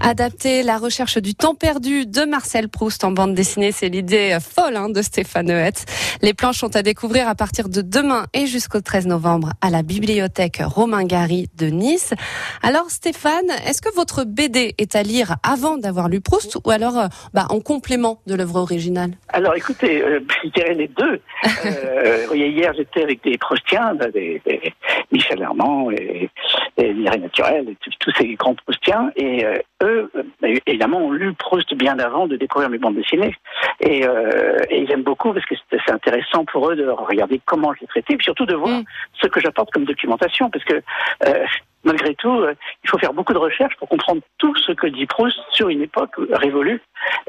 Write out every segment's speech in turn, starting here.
Adapter la recherche du temps perdu de Marcel Proust en bande dessinée, c'est l'idée folle hein, de Stéphane Huette. Les planches sont à découvrir à partir de demain et jusqu'au 13 novembre à la bibliothèque Romain Gary de Nice. Alors Stéphane, est-ce que votre BD est à lire avant d'avoir lu Proust ou alors euh, bah, en complément de l'œuvre originale? Alors écoutez, euh, je dirais les deux. euh, hier j'étais avec des Proustiens, des, des Michel Herman et, et Mireille Naturel, et tous ces grands Proustiens, et euh, eux, euh, évidemment, ont lu Proust bien avant de découvrir mes bandes dessinées. Et, euh, et ils aiment beaucoup parce que c'est intéressant pour eux de regarder comment je l'ai traité, et surtout de voir mm. ce que j'apporte comme documentation, parce que euh, malgré tout, euh, il faut faire beaucoup de recherches pour comprendre tout ce que dit Proust sur une époque révolue,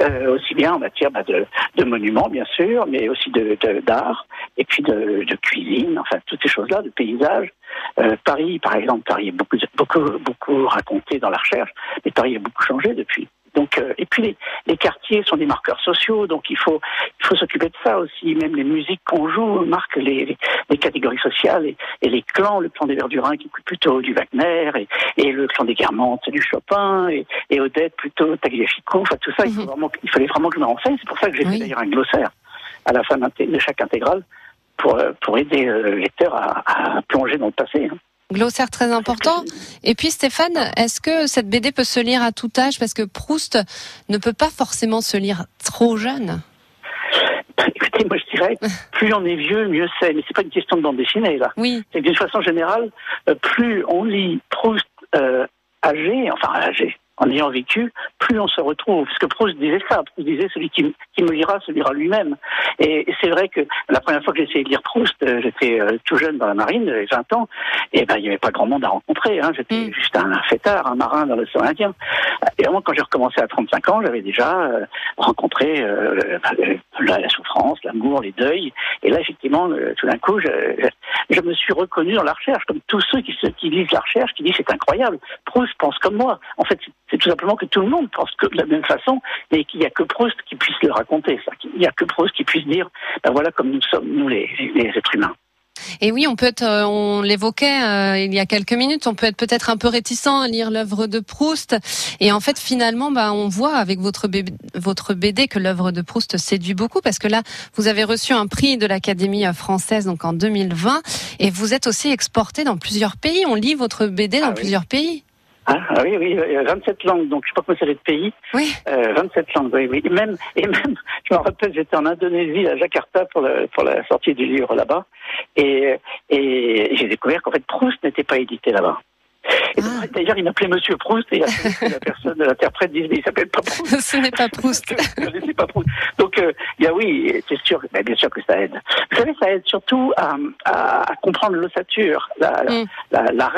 euh, aussi bien en matière bah, de, de, monuments, bien sûr, mais aussi de d'art, et puis de, de, cuisine, enfin toutes ces choses-là, de paysages. Euh, Paris, par exemple, Paris est beaucoup, beaucoup, beaucoup raconté dans la recherche, mais Paris a beaucoup changé depuis. Donc, euh, et puis les, les, quartiers sont des marqueurs sociaux, donc il faut il faut s'occuper de ça aussi. Même les musiques qu'on joue marquent les, les, catégories sociales et, et, les clans. Le clan des Verdurins qui écoute plutôt du Wagner et, et le clan des Guermantes du Chopin et, et Odette plutôt Tagliafico. Enfin tout ça, il, faut mhm. vraiment, il fallait vraiment que je me renseigne. C'est pour ça que j'ai fait d'ailleurs un glossaire à la fin de chaque intégrale pour euh, pour aider euh, le lecteur à, à plonger dans le passé. Hein. Glossaire très important. Et puis Stéphane, est-ce que cette BD peut se lire à tout âge? Parce que Proust ne peut pas forcément se lire trop jeune. Écoutez, moi je dirais, plus on est vieux, mieux c'est. Mais c'est pas une question de bande dessinée là. Oui. C'est d'une façon générale, euh, plus on lit Proust euh, âgé, enfin âgé, en ayant vécu, plus on se retrouve. Parce que Proust disait ça. Proust disait celui qui, qui me lira se lira lui-même. Et, c'est vrai que la première fois que j'ai essayé de lire Proust, euh, j'étais euh, tout jeune dans la marine, j'avais 20 ans, et ben il n'y avait pas grand monde à rencontrer. Hein. J'étais mm. juste un, fêtard, un marin dans l'océan Indien. Et vraiment, quand j'ai recommencé à 35 ans, j'avais déjà euh, rencontré la, souffrance, l'amour, les deuils. Et là, effectivement, tout d'un coup, je, je, me suis reconnu dans la recherche, comme tous ceux qui, qui lisent la recherche, qui disent c'est incroyable. Proust pense comme moi. En fait, c'est tout simplement que tout le monde pense que de la même façon, mais qu'il n'y a que Proust qui puisse le raconter. Ça. Il n'y a que Proust qui puisse dire, ben voilà comme nous sommes, nous les, les êtres humains. Et oui, on peut être, euh, on l'évoquait euh, il y a quelques minutes, on peut être peut-être un peu réticent à lire l'œuvre de Proust. Et en fait, finalement, bah, on voit avec votre BD, votre BD que l'œuvre de Proust séduit beaucoup parce que là, vous avez reçu un prix de l'Académie française donc en 2020 et vous êtes aussi exporté dans plusieurs pays. On lit votre BD dans ah plusieurs pays. Ah, ah, oui, oui, 27 langues, donc je sais pas comment c'est de pays. Oui. Euh, 27 langues, oui, oui. Et même, et même, je me rappelle, j'étais en Indonésie, à Jakarta, pour, le, pour la sortie du livre là-bas, et, et j'ai découvert qu'en fait Proust n'était pas édité là-bas. Ah. D'ailleurs, il m'appelait Monsieur Proust et la personne, l'interprète disait, mais il s'appelle pas Proust. Ce n'est pas Proust. c'est pas Proust. Donc, euh, y a oui, c'est sûr, bien sûr que ça aide. Vous savez, ça aide surtout à, à, comprendre l'ossature, la, mm. la, la,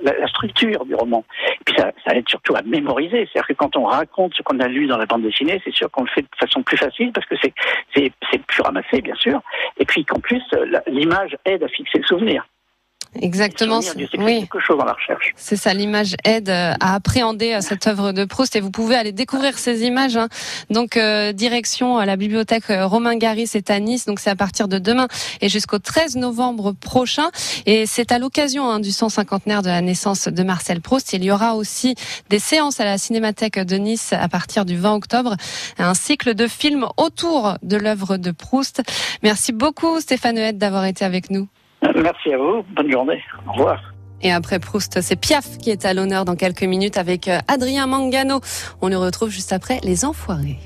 la, structure du roman. Et puis, ça, ça aide surtout à mémoriser. C'est-à-dire que quand on raconte ce qu'on a lu dans la bande dessinée, c'est sûr qu'on le fait de façon plus facile parce que c'est plus ramassé, bien sûr. Et puis qu'en plus, l'image aide à fixer le souvenir. Exactement. Oui. chose dans la recherche. C'est ça, l'image aide euh, à appréhender euh, cette œuvre de Proust et vous pouvez aller découvrir ces images. Hein. Donc euh, direction à la bibliothèque Romain Gary, c'est à Nice. Donc c'est à partir de demain et jusqu'au 13 novembre prochain. Et c'est à l'occasion hein, du 150 de la naissance de Marcel Proust. Il y aura aussi des séances à la Cinémathèque de Nice à partir du 20 octobre. Un cycle de films autour de l'œuvre de Proust. Merci beaucoup Stéphane Huette d'avoir été avec nous. Merci à vous. Bonne journée. Au revoir. Et après Proust, c'est Piaf qui est à l'honneur dans quelques minutes avec euh, Adrien Mangano. On le retrouve juste après Les Enfoirés.